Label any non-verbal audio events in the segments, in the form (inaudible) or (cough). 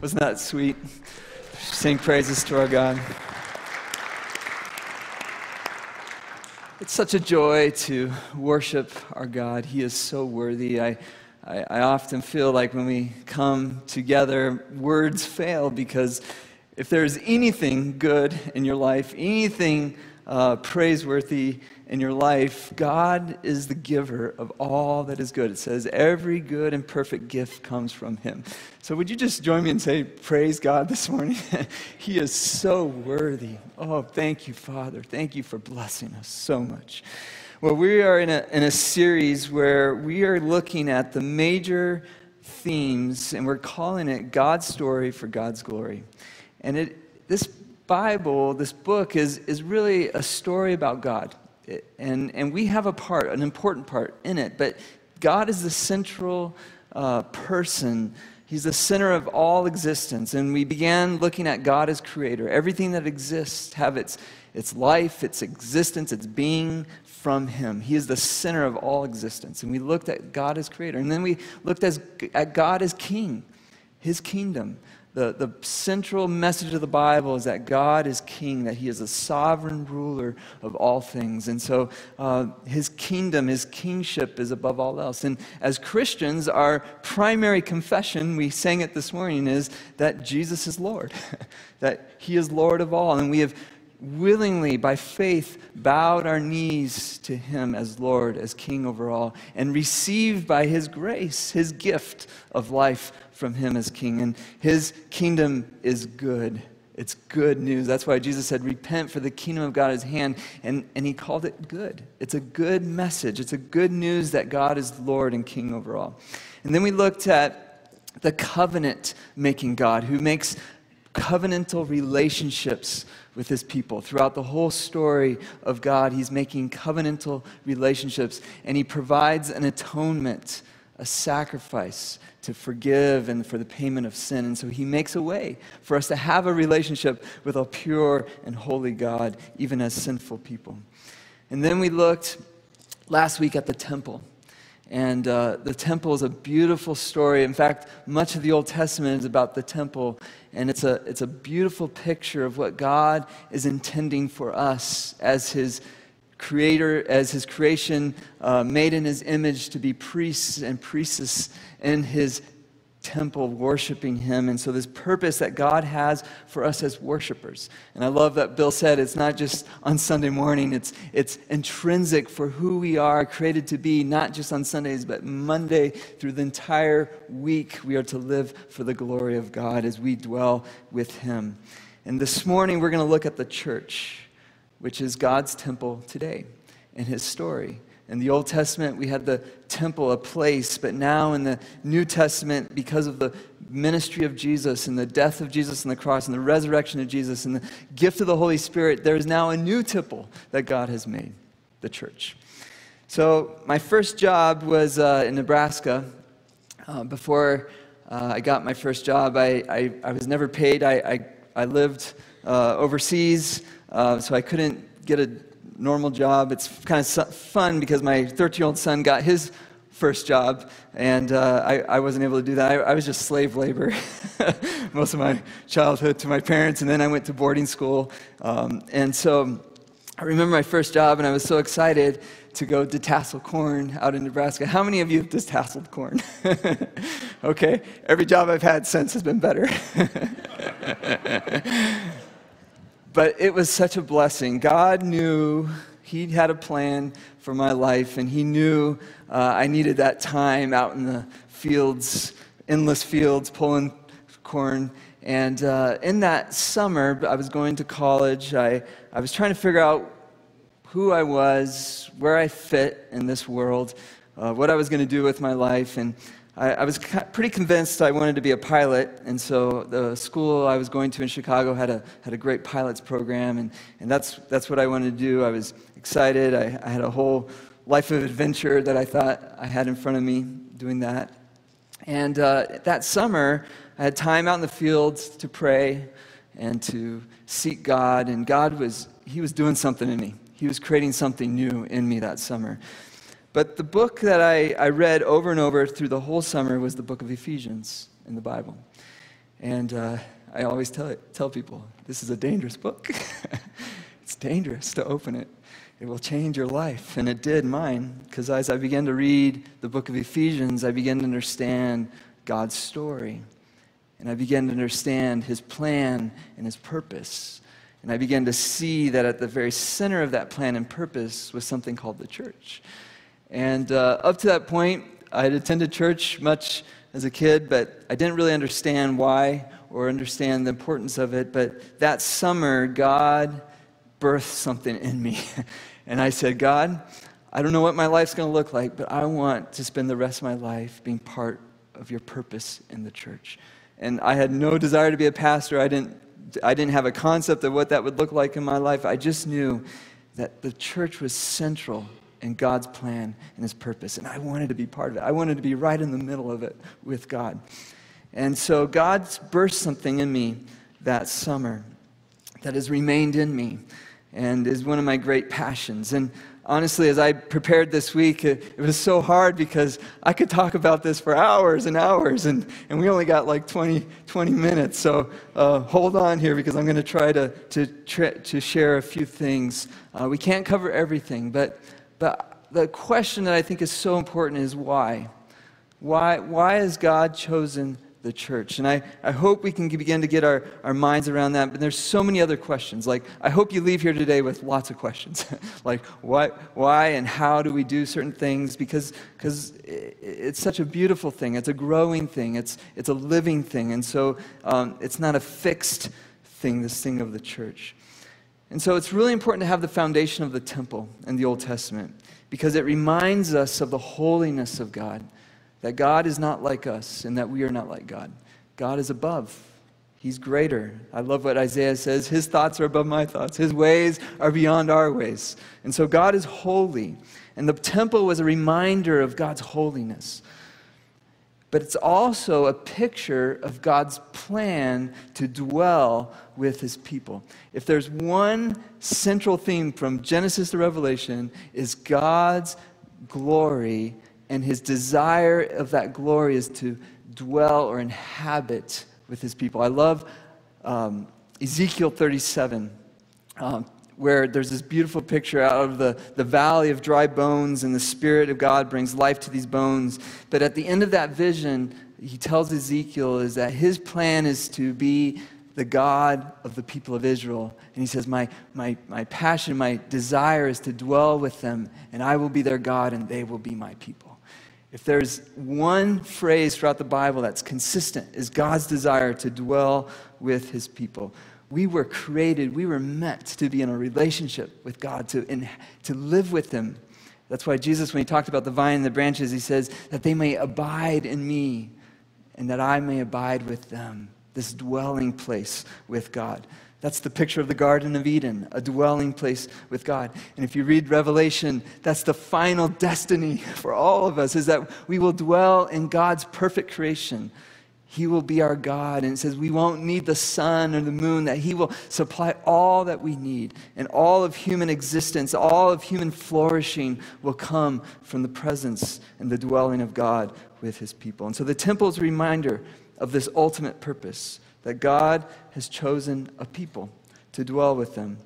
Wasn't that sweet? Sing praises to our God. It's such a joy to worship our God. He is so worthy. I, I, I, often feel like when we come together, words fail because if there's anything good in your life, anything uh, praiseworthy in your life, God is the giver of all that is good. It says, every good and perfect gift comes from Him. So, would you just join me and say, Praise God this morning? (laughs) he is so worthy. Oh, thank you, Father. Thank you for blessing us so much. Well, we are in a, in a series where we are looking at the major themes, and we're calling it God's story for God's glory. And it, this Bible, this book, is, is really a story about God. And, and we have a part, an important part in it, but God is the central uh, person. He's the center of all existence. And we began looking at God as creator. Everything that exists have its, its life, its existence, its being from Him. He is the center of all existence. And we looked at God as creator. And then we looked as, at God as king, His kingdom the, the central message of the Bible is that God is king, that he is a sovereign ruler of all things. And so uh, his kingdom, his kingship is above all else. And as Christians, our primary confession, we sang it this morning, is that Jesus is Lord, (laughs) that he is Lord of all. And we have willingly, by faith, bowed our knees to Him as Lord, as King over all, and received by His grace His gift of life from Him as King. And His kingdom is good. It's good news. That's why Jesus said, Repent, for the kingdom of God is hand. And, and He called it good. It's a good message. It's a good news that God is Lord and King over all. And then we looked at the covenant making God who makes covenantal relationships with his people. Throughout the whole story of God, he's making covenantal relationships and he provides an atonement, a sacrifice to forgive and for the payment of sin. And so he makes a way for us to have a relationship with a pure and holy God, even as sinful people. And then we looked last week at the temple. And uh, the temple is a beautiful story. In fact, much of the Old Testament is about the temple. And it's a, it's a beautiful picture of what God is intending for us as His creator, as His creation, uh, made in His image to be priests and priestesses in His temple worshiping him. And so, this purpose that God has for us as worshipers. And I love that Bill said it's not just on Sunday morning, it's, it's intrinsic for who we are created to be, not just on Sundays, but Monday through the entire week. We are to live for the glory of God as we dwell with him. And this morning, we're going to look at the church, which is God's temple today in his story. In the Old Testament, we had the temple, a place, but now in the New Testament, because of the ministry of Jesus and the death of Jesus on the cross and the resurrection of Jesus and the gift of the Holy Spirit, there is now a new temple that God has made, the church. So, my first job was uh, in Nebraska. Uh, before uh, I got my first job, I, I, I was never paid. I, I, I lived uh, overseas, uh, so I couldn't get a normal job. It's kind of fun because my 13 year old son got his first job, and uh, I, I, wasn't able to do that. I, I was just slave labor (laughs) most of my childhood to my parents, and then I went to boarding school. Um, and so I remember my first job, and I was so excited to go detassel corn out in Nebraska. How many of you have detasseled corn? (laughs) okay, every job I've had since has been better. (laughs) but it was such a blessing. God knew He had a plan for my life, and He knew uh, I needed that time out in the fields, endless fields, pulling corn. And uh, in that summer, I was going to college. I, I was trying to figure out who I was, where I fit in this world, uh, what I was going to do with my life. And I, I was pretty convinced I wanted to be a pilot, and so the school I was going to in Chicago had a, had a great pilots program, and, and that's, that's what I wanted to do. I was excited. I, I had a whole life of adventure that I thought I had in front of me doing that. And uh, that summer, I had time out in the fields to pray and to seek God, and God was, He was doing something in me. He was creating something new in me that summer. But the book that I, I read over and over through the whole summer was the book of Ephesians in the Bible. And uh, I always tell, tell people this is a dangerous book. (laughs) it's dangerous to open it. It will change your life. And it did mine, because as I began to read the book of Ephesians, I began to understand God's story. And I began to understand his plan and his purpose. And I began to see that at the very center of that plan and purpose was something called the church. And uh, up to that point, I had attended church much as a kid, but I didn't really understand why or understand the importance of it. But that summer, God birthed something in me. (laughs) and I said, God, I don't know what my life's going to look like, but I want to spend the rest of my life being part of your purpose in the church. And I had no desire to be a pastor. I didn't, I didn't have a concept of what that would look like in my life. I just knew that the church was central in God's plan and His purpose. And I wanted to be part of it. I wanted to be right in the middle of it with God. And so God's burst something in me that summer that has remained in me and is one of my great passions. And honestly, as I prepared this week, it, it, was so hard because I could talk about this for hours and hours, and, and we only got like 20, 20 minutes. So uh, hold on here because I'm going to try to, to, to share a few things. Uh, we can't cover everything, but, but the question that I think is so important is why? Why, why has God chosen the church. And I, I hope we can begin to get our, our minds around that. But there's so many other questions. Like, I hope you leave here today with lots of questions. (laughs) like, what, why and how do we do certain things? Because because it's such a beautiful thing. It's a growing thing. It's, it's a living thing. And so um, it's not a fixed thing, this thing of the church. And so it's really important to have the foundation of the temple in the Old Testament because it reminds us of the holiness of God that God is not like us and that we are not like God. God is above. He's greater. I love what Isaiah says. His thoughts are above my thoughts. His ways are beyond our ways. And so God is holy. And the temple was a reminder of God's holiness. But it's also a picture of God's plan to dwell with his people. If there's one central theme from Genesis to Revelation is God's glory and his desire of that glory is to dwell or inhabit with his people. I love um, Ezekiel 37, um, where there's this beautiful picture out of the, the valley of dry bones, and the Spirit of God brings life to these bones. But at the end of that vision, he tells Ezekiel is that his plan is to be the God of the people of Israel. And he says, my, my, my passion, my desire is to dwell with them, and I will be their God, and they will be my people. If there's one phrase throughout the Bible that's consistent, is God's desire to dwell with his people. We were created, we were meant to be in a relationship with God, to, in, to live with him. That's why Jesus, when he talked about the vine and the branches, he says, that they may abide in me and that I may abide with them. This dwelling place with God. That's the picture of the Garden of Eden, a dwelling place with God. And if you read Revelation, that's the final destiny (laughs) for all of us is that we will dwell in God's perfect creation. He will be our God. And it says we won't need the sun or the moon, that He will supply all that we need. And all of human existence, all of human flourishing will come from the presence and the dwelling of God with His people. And so the temple is a reminder of this ultimate purpose that God has chosen a people to dwell with them.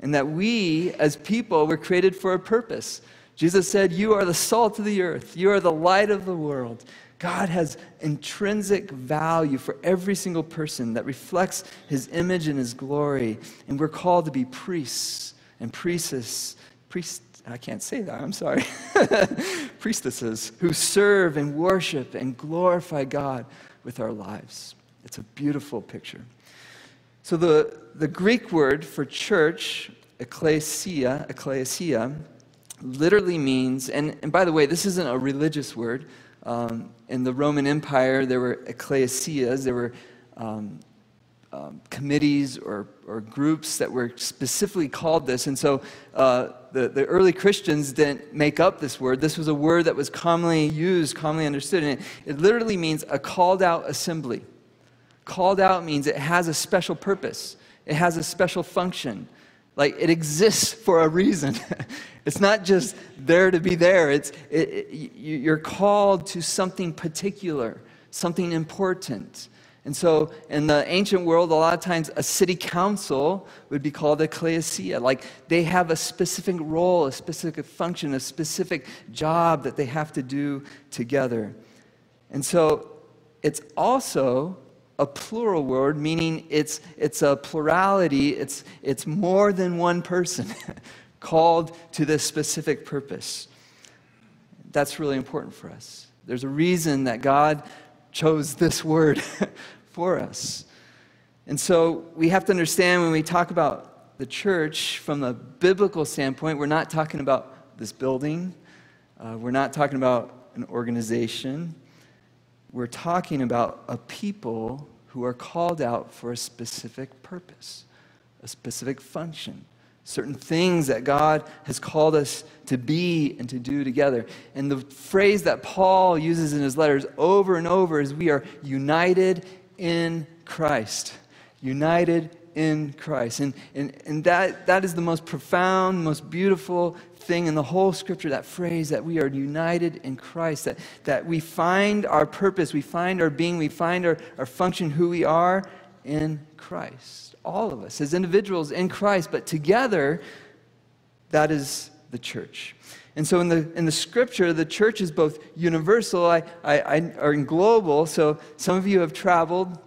And that we, as people, were created for a purpose. Jesus said, You are the salt of the earth, you are the light of the world. God has intrinsic value for every single person that reflects his image and his glory. And we're called to be priests and priestesses, Priest, I can't say that, I'm sorry. (laughs) Priestesses who serve and worship and glorify God with our lives. It's a beautiful picture. So the, the Greek word for church, ecclesia, ecclesia, literally means, and, and by the way, this isn't a religious word. Um, in the Roman Empire, there were ecclesias, there were um, um, committees or, or groups that were specifically called this. And so uh, the, the early Christians didn't make up this word. This was a word that was commonly used, commonly understood. And it, it literally means a called out assembly. Called out means it has a special purpose, it has a special function. Like it exists for a reason. (laughs) it's not just there to be there, it's, it, it, you're called to something particular, something important. And so, in the ancient world, a lot of times a city council would be called a ecclesia. Like they have a specific role, a specific function, a specific job that they have to do together. And so, it's also a plural word, meaning it's, it's a plurality, it's, it's more than one person (laughs) called to this specific purpose. That's really important for us. There's a reason that God chose this word (laughs) for us. And so we have to understand when we talk about the church from a biblical standpoint, we're not talking about this building, uh, we're not talking about an organization. We're talking about a people who are called out for a specific purpose, a specific function, certain things that God has called us to be and to do together. And the phrase that Paul uses in his letters over and over is we are united in Christ. United in Christ. And, and, and that, that is the most profound, most beautiful thing in the whole scripture, that phrase that we are united in Christ, that, that we find our purpose, we find our being, we find our, our function, who we are in Christ. All of us as individuals in Christ, but together, that is the church. And so in the, in the scripture, the church is both universal I, I, I, or global. So some of you have traveled.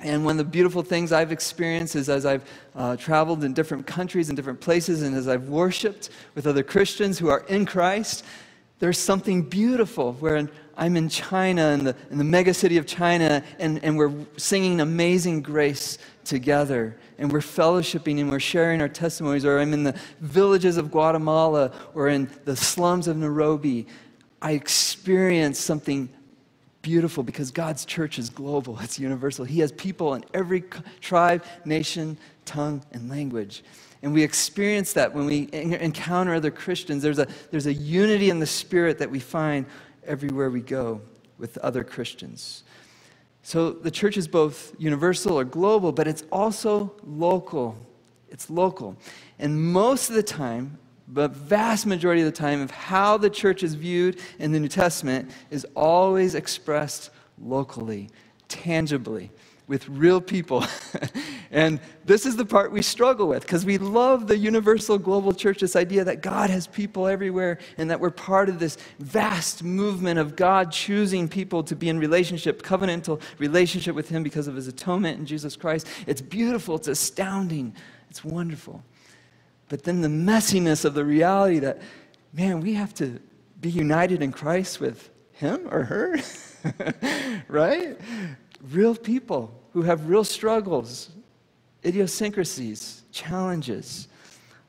And one of the beautiful things I've experienced is as I've uh, traveled in different countries and different places, and as I've worshiped with other Christians who are in Christ, there's something beautiful where I'm in China, in the, in the mega city of China, and, and we're singing Amazing Grace together. And we're fellowshipping and we're sharing our testimonies, or I'm in the villages of Guatemala or in the slums of Nairobi, I experience something beautiful because God's church is global, it's universal. He has people in every tribe, nation, tongue, and language. And we experience that when we encounter other Christians. There's a, there's a unity in the spirit that we find everywhere we go with other Christians. So the church is both universal or global, but it's also local. It's local. And most of the time, the vast majority of the time, of how the church is viewed in the New Testament is always expressed locally, tangibly with real people. (laughs) and this is the part we struggle with because we love the universal global church, this idea that God has people everywhere and that we're part of this vast movement of God choosing people to be in relationship, covenantal relationship with Him because of His atonement in Jesus Christ. It's beautiful, it's astounding, it's wonderful. But then the messiness of the reality that, man, we have to be united in Christ with Him or her, (laughs) right? Real people who have real struggles, idiosyncrasies, challenges.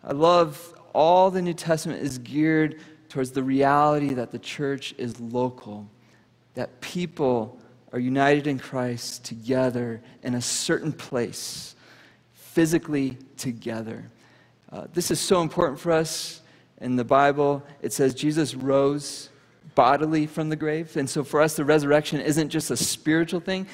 I love all the New Testament is geared towards the reality that the church is local, that people are united in Christ together in a certain place, physically together. Uh, this is so important for us in the Bible. It says Jesus rose bodily from the grave. And so for us, the resurrection isn't just a spiritual thing,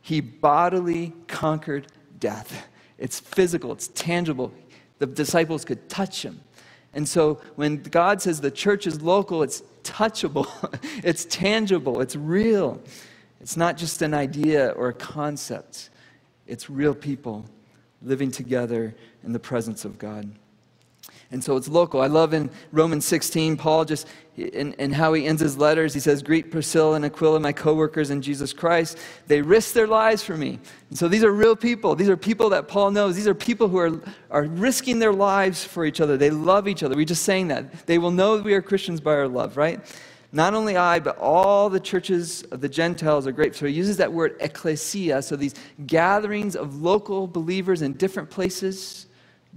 he bodily conquered death. It's physical, it's tangible. The disciples could touch him. And so when God says the church is local, it's touchable, (laughs) it's tangible, it's real. It's not just an idea or a concept, it's real people living together in the presence of God. And so it's local. I love in Romans 16, Paul just, in, in how he ends his letters, he says, Greet Priscilla and Aquila, my co-workers in Jesus Christ. They risk their lives for me. And so these are real people. These are people that Paul knows. These are people who are, are risking their lives for each other. They love each other. We just saying that. They will know that we are Christians by our love, right? Not only I, but all the churches of the Gentiles are great. So he uses that word ecclesia. So these gatherings of local believers in different places,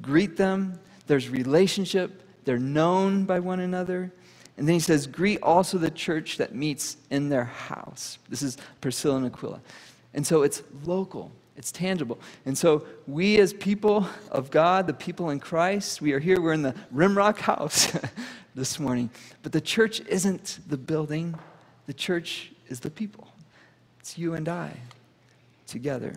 greet them there's relationship, they're known by one another. And then he says, Greet also the church that meets in their house. This is Priscilla and Aquila. And so it's local, it's tangible. And so we, as people of God, the people in Christ, we are here, we're in the Rimrock house (laughs) this morning. But the church isn't the building, the church is the people. It's you and I together.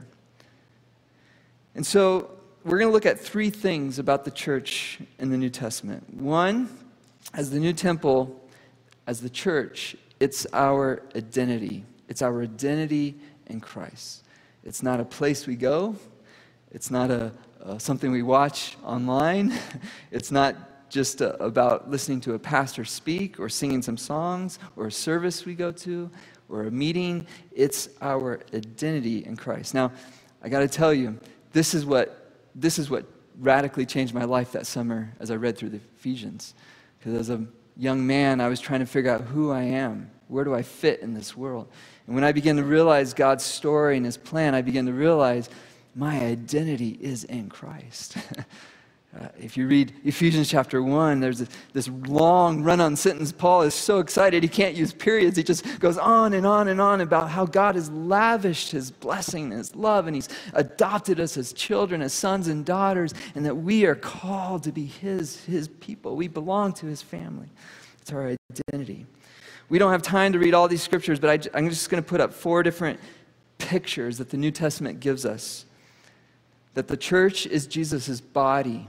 And so we're going to look at three things about the church in the New Testament. One, as the new temple, as the church, it's our identity. It's our identity in Christ. It's not a place we go. It's not a, something we watch online. (laughs) it's not just uh, about listening to a pastor speak or singing some songs or a service we go to or a meeting. It's our identity in Christ. Now, I got to tell you, this is what this is what radically changed my life that summer as I read through the Ephesians. Because as a young man, I was trying to figure out who I am. Where do I fit in this world? And when I began to realize God's story and His plan, I began to realize my identity is in Christ. (laughs) Uh, if you read Ephesians chapter 1, there's a, this long run on sentence. Paul is so excited he can't use periods. He just goes on and on and on about how God has lavished his blessing and his love, and he's adopted us as children, as sons and daughters, and that we are called to be his, his people. We belong to his family. It's our identity. We don't have time to read all these scriptures, but I, I'm just going to put up four different pictures that the New Testament gives us that the church is Jesus' body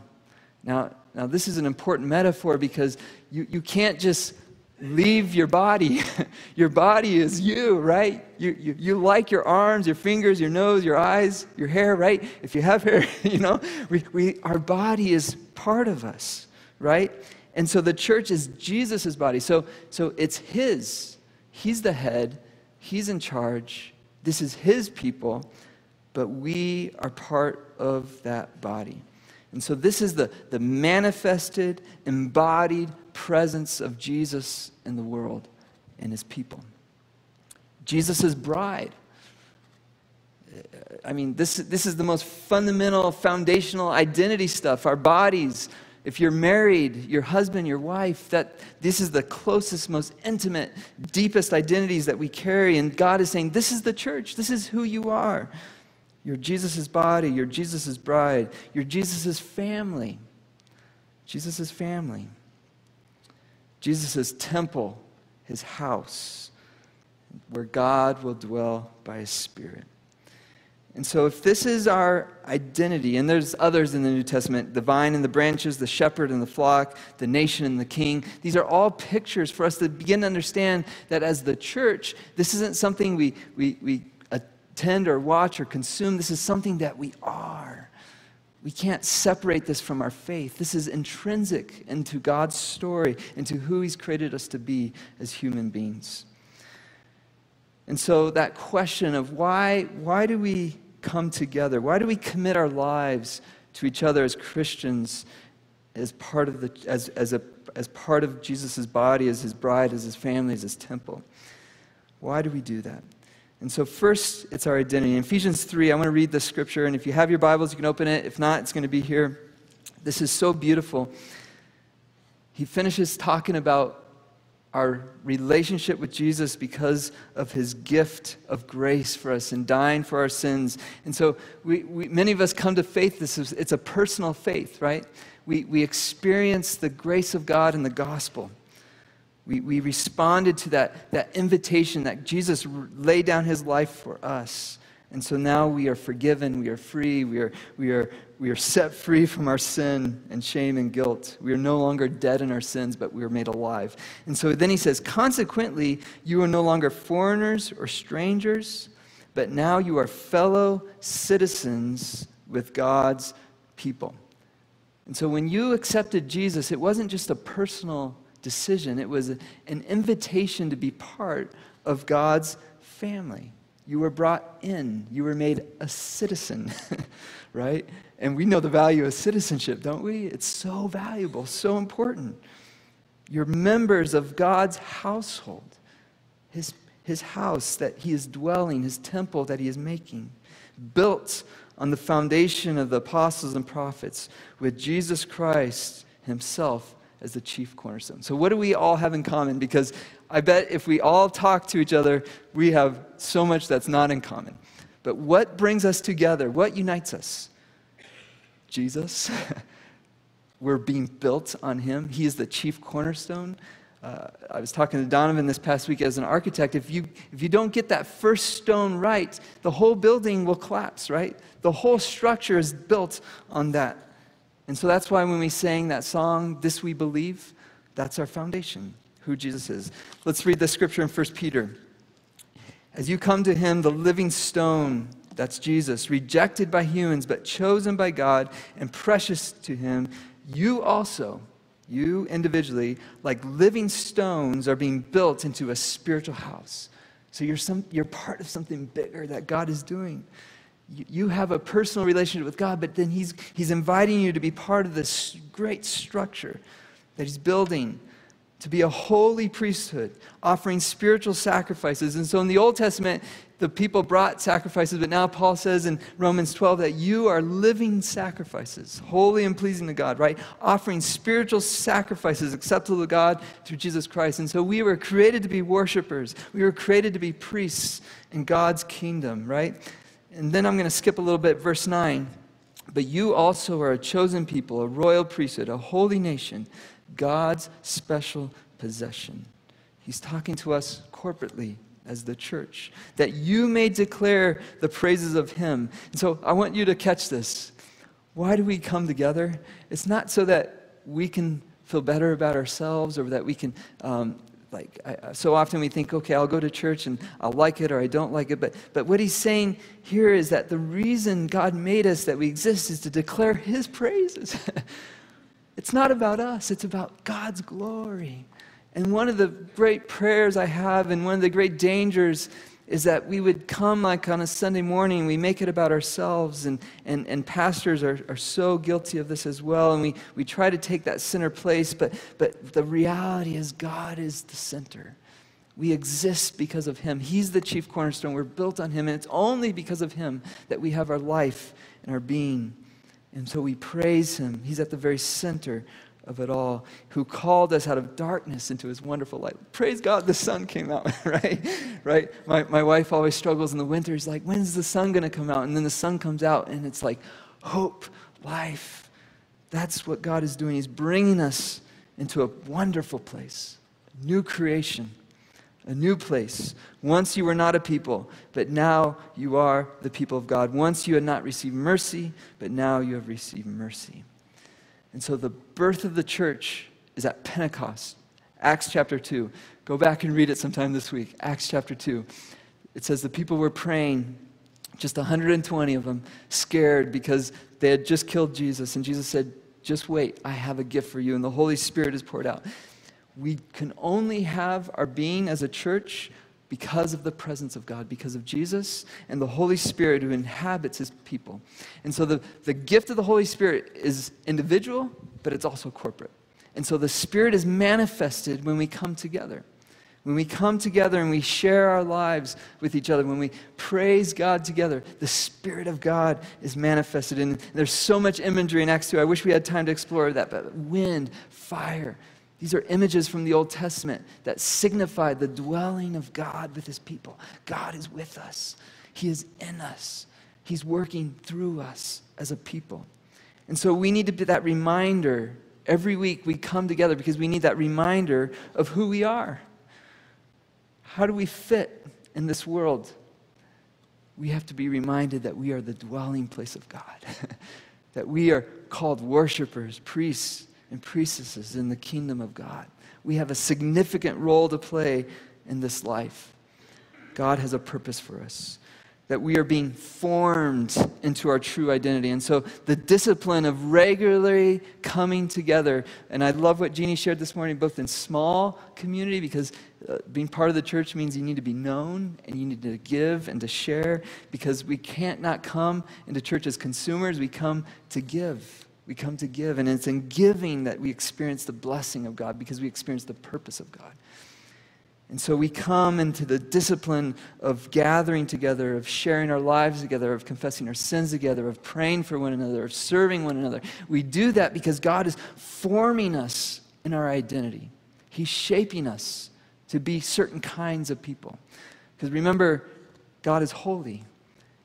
now, now this is an important metaphor because you, you can't just leave your body. (laughs) your body is you, right? You, you, you like your arms, your fingers, your nose, your eyes, your hair, right? If you have (laughs) hair, you know, we, we, our body is part of us, right? And so the church is Jesus' body. So, so it's His. He's the head, He's in charge. This is His people, but we are part of that body. And so, this is the, the manifested, embodied presence of Jesus in the world and his people. Jesus' bride. I mean, this, this is the most fundamental, foundational identity stuff. Our bodies, if you're married, your husband, your wife, that this is the closest, most intimate, deepest identities that we carry. And God is saying, This is the church. This is who you are. You're Jesus' body. You're Jesus' bride. You're Jesus' family. Jesus' family. Jesus' temple, his house, where God will dwell by his Spirit. And so, if this is our identity, and there's others in the New Testament the vine and the branches, the shepherd and the flock, the nation and the king, these are all pictures for us to begin to understand that as the church, this isn't something we, we, we attend or watch or consume. This is something that we are. We can't separate this from our faith. This is intrinsic into God's story, into who He's created us to be as human beings. And so, that question of why, why do we come together? Why do we commit our lives to each other as Christians as part of, the, as, as, a, as part of Jesus' body, as His bride, as His family, as His temple? Why do we do that? And so, first, it's our identity. In Ephesians 3, I want to read this scripture, and if you have your Bibles, you can open it. If not, it's going to be here. This is so beautiful. He finishes talking about our relationship with Jesus because of his gift of grace for us and dying for our sins. And so, we, we, many of us come to faith. This is, it's a personal faith, right? We, we experience the grace of God in the gospel. We, we responded to that, that invitation that Jesus laid down his life for us. And so now we are forgiven, we are free, we are, we, are, we are set free from our sin and shame and guilt. We are no longer dead in our sins, but we are made alive. And so then he says, Consequently, you are no longer foreigners or strangers, but now you are fellow citizens with God's people. And so when you accepted Jesus, it wasn't just a personal decision. It was an invitation to be part of God's family. You were brought in, you were made a citizen, (laughs) right? And we know the value of citizenship, don't we? It's so valuable, so important. You're members of God's household, his, his house that he is dwelling, his temple that he is making, built on the foundation of the apostles and prophets, with Jesus Christ himself as the chief cornerstone. So, what do we all have in common? Because I bet if we all talk to each other, we have so much that's not in common. But what brings us together? What unites us? Jesus. (laughs) We're being built on Him. He is the chief cornerstone. Uh, I was talking to Donovan this past week as an architect. If you, if you don't get that first stone right, the whole building will collapse, right? The whole structure is built on that and so that's why when we sang that song, This We Believe, that's our foundation, who Jesus is. Let's read the scripture in 1 Peter. As you come to him, the living stone, that's Jesus, rejected by humans, but chosen by God and precious to Him, you also, you individually, like living stones, are being built into a spiritual house. So you're, some, you're part of something bigger that God is doing. You, have a personal relationship with God, but then he's, he's inviting you to be part of this great structure that He's building to be a holy priesthood, offering spiritual sacrifices. And so in the Old Testament, the people brought sacrifices, but now Paul says in Romans 12 that you are living sacrifices, holy and pleasing to God, right? Offering spiritual sacrifices acceptable to God through Jesus Christ. And so we were created to be worshipers, we were created to be priests in God's kingdom, right? And then I'm going to skip a little bit, verse 9. But you also are a chosen people, a royal priesthood, a holy nation God's special possession. He's talking to us corporately as the church, that you may declare the praises of Him. And so I want you to catch this. Why do we come together? It's not so that we can feel better about ourselves or that we can. Um, like I, so often we think okay i'll go to church and i'll like it or i don't like it but, but what he's saying here is that the reason god made us that we exist is to declare his praises (laughs) It's not about us, it's about God's glory. And one of the great prayers I have, and one of the great dangers, is that we would come like on a Sunday morning, we make it about ourselves, and, and, and pastors are, are so guilty of this as well, and we, we try to take that center place, but, but the reality is God is the center. We exist because of Him. He's the chief cornerstone. We're built on Him, and it's only because of Him that we have our life and our being. And so we praise him. He's at the very center of it all, who called us out of darkness into his wonderful light. Praise God, the sun came out, (laughs) right? Right? My, my wife always struggles in the winter. She's like, when's the sun going to come out? And then the sun comes out, and it's like hope, life. That's what God is doing. He's bringing us into a wonderful place, new creation a new place. Once you were not a people, but now you are the people of God. Once you had not received mercy, but now you have received mercy. And so the birth of the church is at Pentecost, Acts chapter 2. Go back and read it sometime this week. Acts chapter 2. It says the people were praying, just 120 of them, scared because they had just killed Jesus. And Jesus said, Just wait, I have a gift for you. And the Holy Spirit is poured out we can only have our being as a church because of the presence of God, because of Jesus and the Holy Spirit who inhabits his people. And so the, the gift of the Holy Spirit is individual, but it's also corporate. And so the Spirit is manifested when we come together. When we come together and we share our lives with each other, when we praise God together, the Spirit of God is manifested. And there's so much imagery in Acts 2. I wish we had time to explore that, but wind, fire, these are images from the Old Testament that signify the dwelling of God with his people. God is with us, he is in us, he's working through us as a people. And so we need to be that reminder. Every week we come together because we need that reminder of who we are. How do we fit in this world? We have to be reminded that we are the dwelling place of God, (laughs) that we are called worshipers, priests, and priestesses in the kingdom of God. We have a significant role to play in this life. God has a purpose for us that we are being formed into our true identity. And so the discipline of regularly coming together, and I love what Jeannie shared this morning, both in small community, because uh, being part of the church means you need to be known and you need to give and to share, because we can't not come into church as consumers, we come to give. We come to give, and it's in giving that we experience the blessing of God because we experience the purpose of God. And so we come into the discipline of gathering together, of sharing our lives together, of confessing our sins together, of praying for one another, of serving one another. We do that because God is forming us in our identity. He's shaping us to be certain kinds of people. Because remember, God is holy.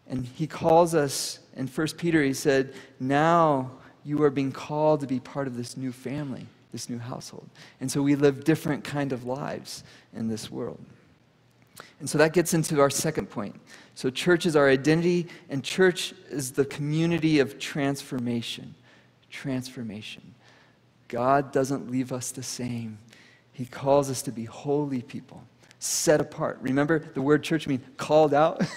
And He calls us, in 1 Peter, He said, Now you are being called to be part of this new family, this new household. And so we live different kind of lives in this world. And so that gets into our second point. So church is our identity, and church is the community of transformation. Transformation. God doesn't leave us the same. He calls us to be holy people, set apart. Remember, the word church means called out. (laughs)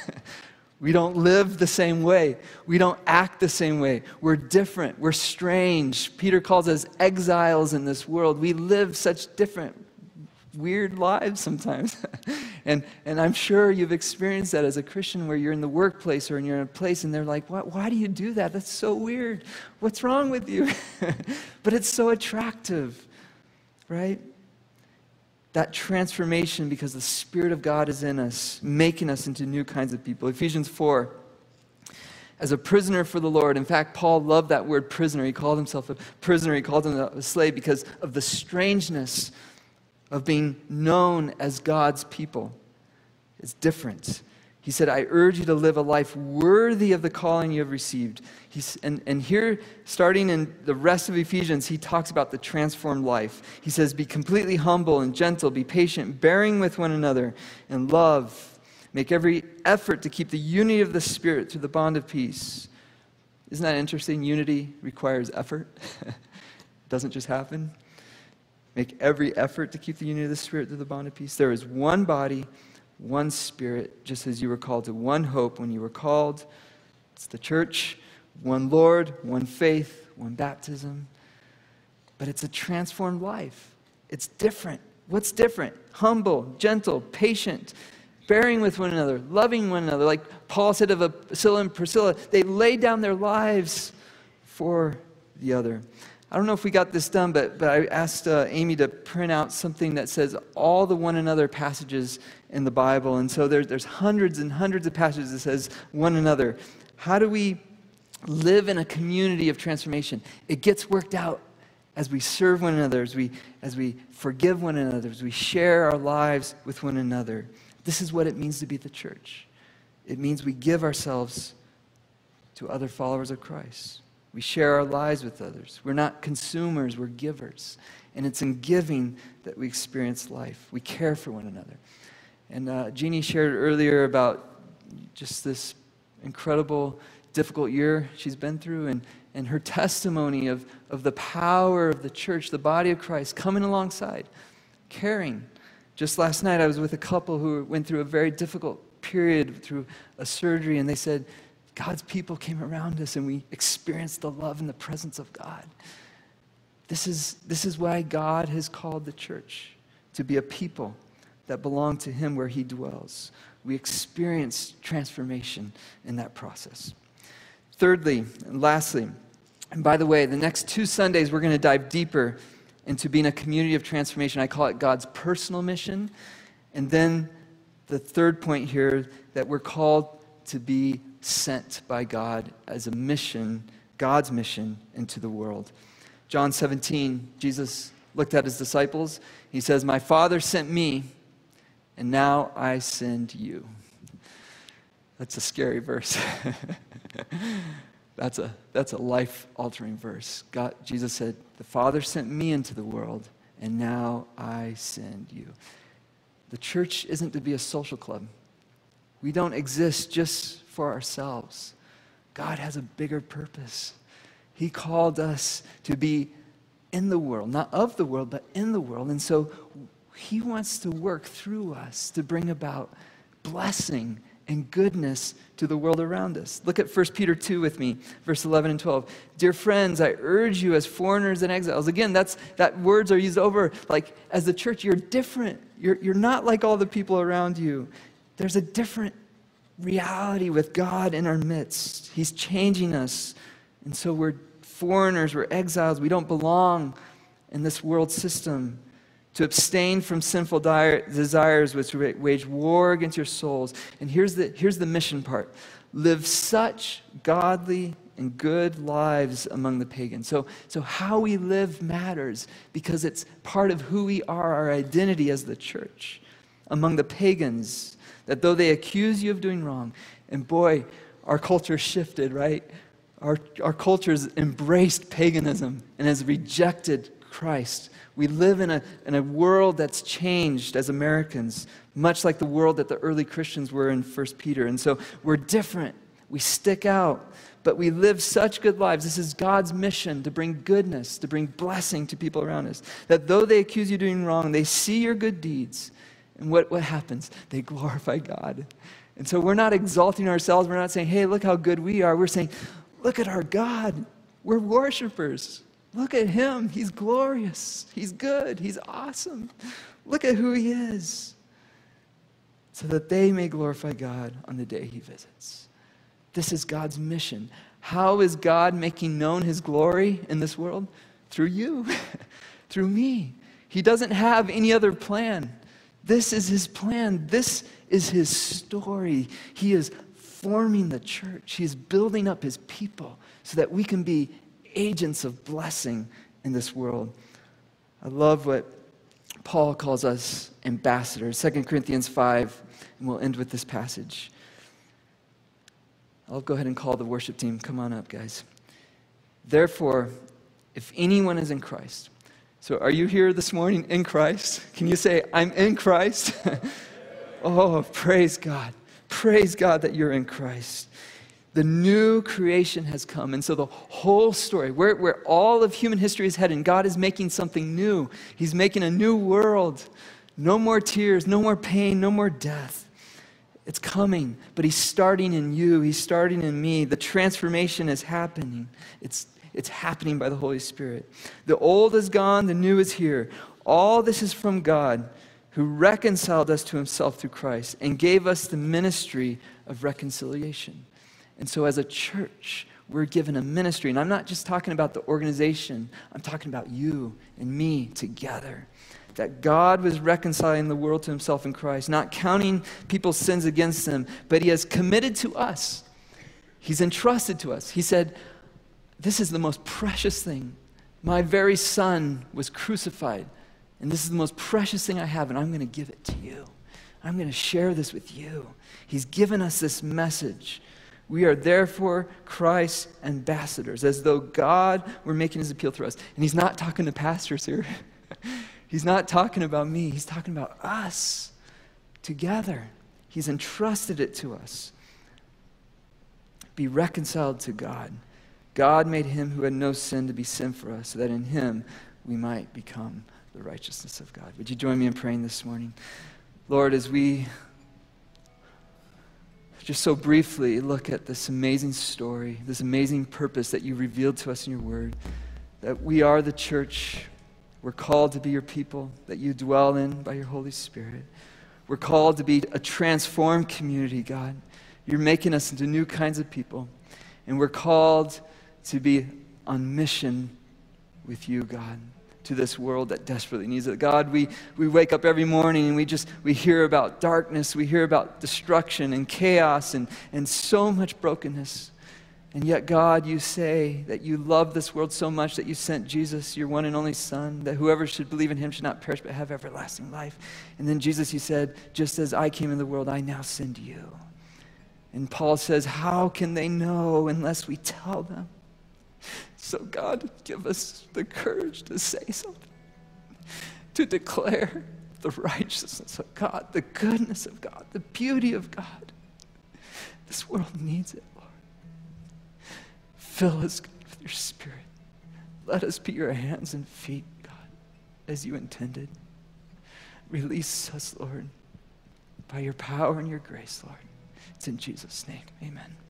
We don't live the same way. We don't act the same way. We're different. We're strange. Peter calls us exiles in this world. We live such different, weird lives sometimes. (laughs) and, and I'm sure you've experienced that as a Christian where you're in the workplace or you're in a place and they're like, why, why do you do that? That's so weird. What's wrong with you? (laughs) but it's so attractive, right? That transformation because the Spirit of God is in us, making us into new kinds of people. Ephesians 4. As a prisoner for the Lord. In fact, Paul loved that word prisoner. He called himself a prisoner, he called himself a slave because of the strangeness of being known as God's people. It's different. He said, I urge you to live a life worthy of the calling you have received. He's, and, and here, starting in the rest of Ephesians, he talks about the transformed life. He says, Be completely humble and gentle, be patient, bearing with one another, and love. Make every effort to keep the unity of the Spirit through the bond of peace. Isn't that interesting? Unity requires effort, it (laughs) doesn't just happen. Make every effort to keep the unity of the Spirit through the bond of peace. There is one body one Spirit, just as you were called to one hope when you were called. It's the church, one Lord, one faith, one baptism. But it's a transformed life. It's different. What's different? Humble, gentle, patient, bearing with one another, loving one another. Like Paul said of Priscilla and Priscilla, they laid down their lives for the other. I don't know if we got this done, but, but I asked uh, Amy to print out something that says all the one another passages in the Bible. And so there, there's hundreds and hundreds of passages that says one another. How do we live in a community of transformation? It gets worked out as we serve one another, as we, as we forgive one another, as we share our lives with one another. This is what it means to be the church. It means we give ourselves to other followers of Christ. We share our lives with others. We're not consumers, we're givers. And it's in giving that we experience life. We care for one another. And uh, Jeannie shared earlier about just this incredible, difficult year she's been through and, and her testimony of, of the power of the church, the body of Christ, coming alongside, caring. Just last night, I was with a couple who went through a very difficult period through a surgery, and they said, God's people came around us and we experienced the love and the presence of God. This is, this is why God has called the church to be a people that belong to Him where He dwells. We experience transformation in that process. Thirdly, and lastly, and by the way, the next two Sundays we're going to dive deeper into being a community of transformation. I call it God's personal mission. And then the third point here that we're called to be sent by God as a mission, God's mission into the world. John 17, Jesus looked at his disciples. He says, My Father sent me, and now I send you. That's a scary verse. (laughs) that's a, that's a life altering verse. God, Jesus said, The Father sent me into the world, and now I send you. The church isn't to be a social club. We don't exist just for ourselves. God has a bigger purpose. He called us to be in the world, not of the world, but in the world. And so He wants to work through us to bring about blessing and goodness to the world around us. Look at 1 Peter 2 with me, verse 11 and 12. Dear friends, I urge you as foreigners and exiles. Again, that's, that words are used over like as the church, you're different. You're, you're not like all the people around you. There's a different reality with God in our midst. He's changing us. And so we're foreigners, we're exiles, we don't belong in this world system. To abstain from sinful desires which wage war against your souls. And here's the, here's the mission part live such godly and good lives among the pagans. So, so, how we live matters because it's part of who we are, our identity as the church. Among the pagans, that though they accuse you of doing wrong, and boy, our culture shifted, right? Our, our culture has embraced paganism and has rejected Christ. We live in a, in a world that's changed as Americans, much like the world that the early Christians were in 1 Peter. And so we're different. We stick out, but we live such good lives. This is God's mission to bring goodness, to bring blessing to people around us. That though they accuse you of doing wrong, they see your good deeds and what, what happens? They glorify God. And so we're not exalting ourselves. We're not saying, hey, look how good we are. We're saying, look at our God. We're worshipers. Look at him. He's glorious. He's good. He's awesome. Look at who he is. So that they may glorify God on the day he visits. This is God's mission. How is God making known his glory in this world? Through you, (laughs) through me. He doesn't have any other plan. This is his plan. This is his story. He is forming the church, he is building up his people so that we can be agents of blessing in this world. I love what Paul calls us ambassadors. 2 Corinthians 5, and we'll end with this passage. I'll go ahead and call the worship team. Come on up, guys. Therefore, if anyone is in Christ, so are you here this morning in Christ? Can you say, I'm in Christ? (laughs) oh, praise God. Praise God that you're in Christ. The new creation has come. And so the whole story, where, where all of human history is heading, God is making something new. He's making a new world. No more tears, no more pain, no more death. It's coming, but He's starting in you. He's starting in me. The transformation is happening. It's, it's happening by the Holy Spirit. The old is gone, the new is here. All this is from God who reconciled us to Himself through Christ and gave us the ministry of reconciliation. And so, as a church, we're given a ministry. And I'm not just talking about the organization, I'm talking about you and me together. That God was reconciling the world to himself in Christ, not counting people's sins against them, but he has committed to us. He's entrusted to us. He said, This is the most precious thing. My very son was crucified, and this is the most precious thing I have, and I'm going to give it to you. I'm going to share this with you. He's given us this message. We are therefore Christ's ambassadors, as though God were making his appeal through us. And he's not talking to pastors here. (laughs) he's not talking about me. He's talking about us together. He's entrusted it to us. Be reconciled to God. God made him who had no sin to be sin for us, so that in him we might become the righteousness of God. Would you join me in praying this morning? Lord, as we just so briefly look at this amazing story, this amazing purpose that you revealed to us in your word. That we are the church. We're called to be your people, that you dwell in by your Holy Spirit. We're called to be a transformed community, God. You're making us into new kinds of people. And we're called to be on mission with you, God to this world that desperately needs it. God, we, we wake up every morning and we just we hear about darkness, we hear about destruction and chaos and, and so much brokenness. And yet, God, you say that you love this world so much that you sent Jesus, your one and only Son, that whoever should believe in him should not perish but have everlasting life. And then, Jesus, you said, just as I came in the world, I now send you. And Paul says, How can they know unless we tell them? So, God, give us the courage to say something, to declare the righteousness of God, the goodness of God, the beauty of God. This world needs it, Lord. Fill us with your Spirit. Let us be your hands and feet, God, as you intended. Release us, Lord, by your power and your grace, Lord. It's in Jesus' name. Amen.